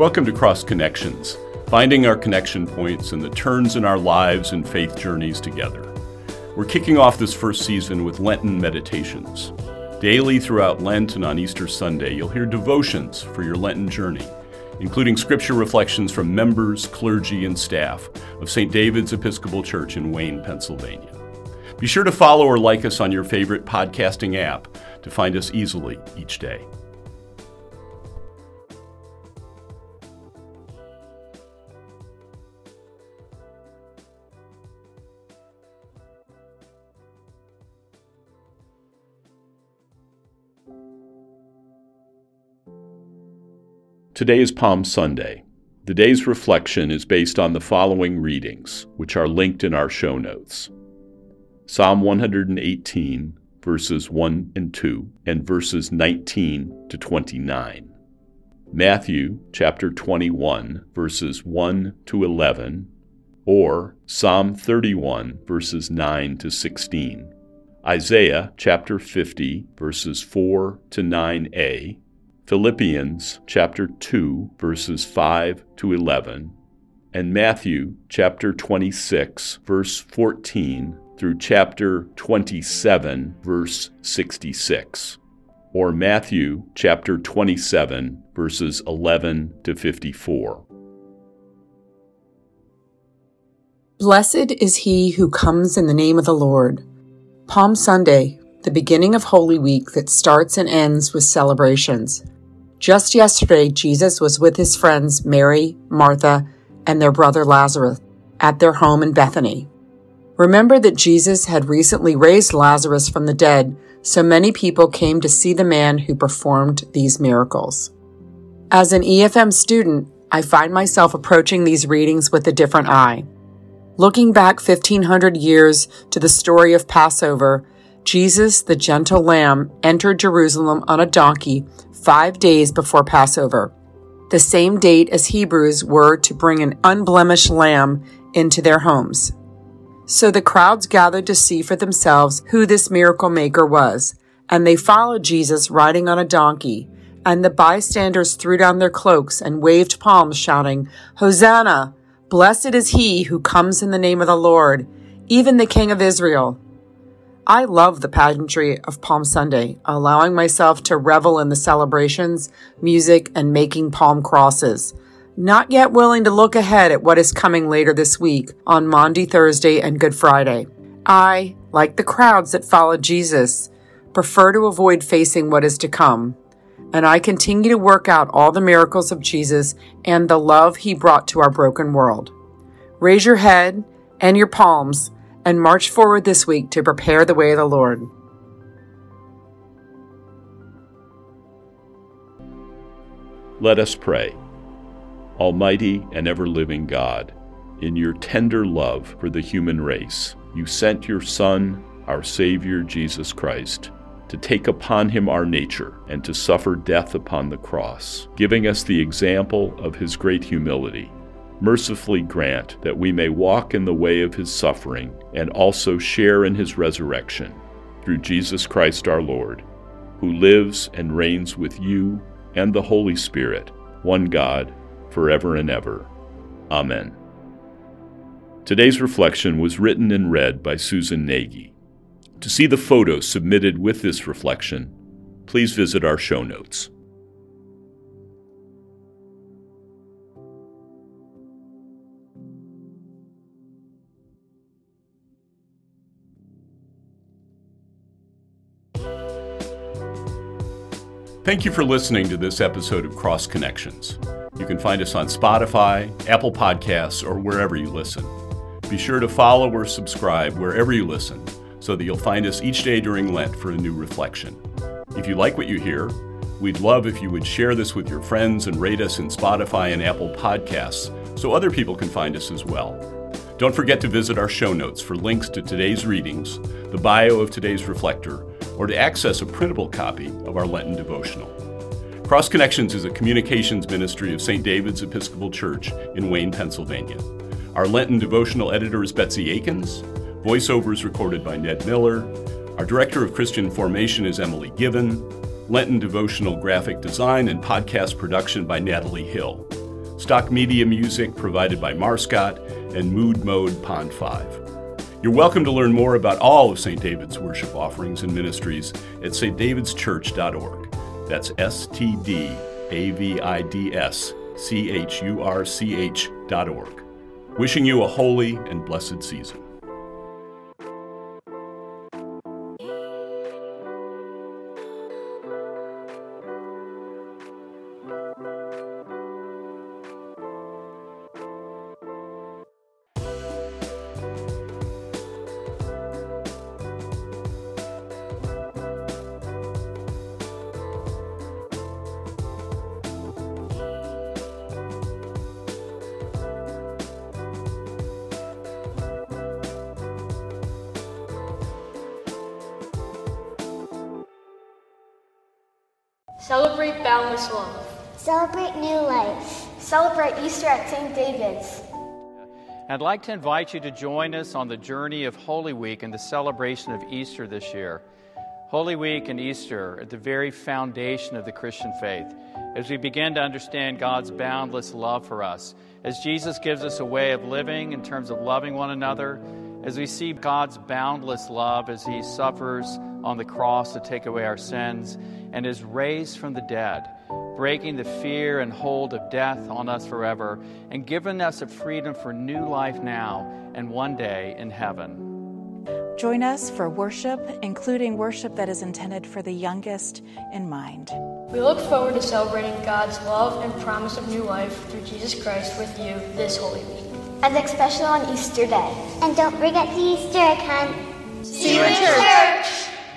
Welcome to Cross Connections, finding our connection points and the turns in our lives and faith journeys together. We're kicking off this first season with Lenten meditations. Daily throughout Lent and on Easter Sunday, you'll hear devotions for your Lenten journey, including scripture reflections from members, clergy, and staff of St. David's Episcopal Church in Wayne, Pennsylvania. Be sure to follow or like us on your favorite podcasting app to find us easily each day. Today is Palm Sunday. The day's reflection is based on the following readings, which are linked in our show notes Psalm 118, verses 1 and 2, and verses 19 to 29. Matthew chapter 21, verses 1 to 11, or Psalm 31, verses 9 to 16. Isaiah chapter 50, verses 4 to 9a, Philippians chapter 2 verses 5 to 11, and Matthew chapter 26 verse 14 through chapter 27 verse 66, or Matthew chapter 27 verses 11 to 54. Blessed is he who comes in the name of the Lord. Palm Sunday, the beginning of Holy Week that starts and ends with celebrations. Just yesterday, Jesus was with his friends Mary, Martha, and their brother Lazarus at their home in Bethany. Remember that Jesus had recently raised Lazarus from the dead, so many people came to see the man who performed these miracles. As an EFM student, I find myself approaching these readings with a different eye. Looking back 1500 years to the story of Passover, Jesus, the gentle lamb, entered Jerusalem on a donkey five days before Passover, the same date as Hebrews were to bring an unblemished lamb into their homes. So the crowds gathered to see for themselves who this miracle maker was, and they followed Jesus riding on a donkey. And the bystanders threw down their cloaks and waved palms, shouting, Hosanna! Blessed is he who comes in the name of the Lord, even the King of Israel. I love the pageantry of Palm Sunday, allowing myself to revel in the celebrations, music, and making palm crosses. Not yet willing to look ahead at what is coming later this week on Maundy Thursday and Good Friday. I, like the crowds that followed Jesus, prefer to avoid facing what is to come. And I continue to work out all the miracles of Jesus and the love he brought to our broken world. Raise your head and your palms and march forward this week to prepare the way of the Lord. Let us pray. Almighty and ever living God, in your tender love for the human race, you sent your Son, our Savior Jesus Christ, to take upon him our nature and to suffer death upon the cross, giving us the example of his great humility mercifully grant that we may walk in the way of his suffering and also share in his resurrection through Jesus Christ our Lord, who lives and reigns with you and the Holy Spirit, one God, forever and ever. Amen. Today's reflection was written and read by Susan Nagy. To see the photos submitted with this reflection, please visit our show notes. Thank you for listening to this episode of Cross Connections. You can find us on Spotify, Apple Podcasts, or wherever you listen. Be sure to follow or subscribe wherever you listen so that you'll find us each day during Lent for a new reflection. If you like what you hear, we'd love if you would share this with your friends and rate us in Spotify and Apple Podcasts so other people can find us as well. Don't forget to visit our show notes for links to today's readings, the bio of today's reflector, or to access a printable copy of our Lenten devotional. Cross Connections is a communications ministry of St. David's Episcopal Church in Wayne, Pennsylvania. Our Lenten devotional editor is Betsy Aikens. Voiceovers recorded by Ned Miller. Our director of Christian formation is Emily Given. Lenten devotional graphic design and podcast production by Natalee Hill. Stock media music provided by Marscott and Mood Mode Pond 5. You're welcome to learn more about all of St. David's worship offerings and ministries at stdavidschurch.org. That's S T D A V I D S C H U R C H dot org. Wishing you a holy and blessed season. Celebrate boundless love. Celebrate new life. Celebrate Easter at St. David's. I'd like to invite you to join us on the journey of Holy Week and the celebration of Easter this year. Holy Week and Easter are at the very foundation of the Christian faith as we begin to understand God's boundless love for us, as Jesus gives us a way of living in terms of loving one another, as we see God's boundless love as He suffers on the cross to take away our sins and is raised from the dead, breaking the fear and hold of death on us forever, and giving us a freedom for new life now and one day in heaven. Join us for worship, including worship that is intended for the youngest in mind. We look forward to celebrating God's love and promise of new life through Jesus Christ with you this Holy Week. And especially on Easter Day. And don't forget the Easter egg hunt. See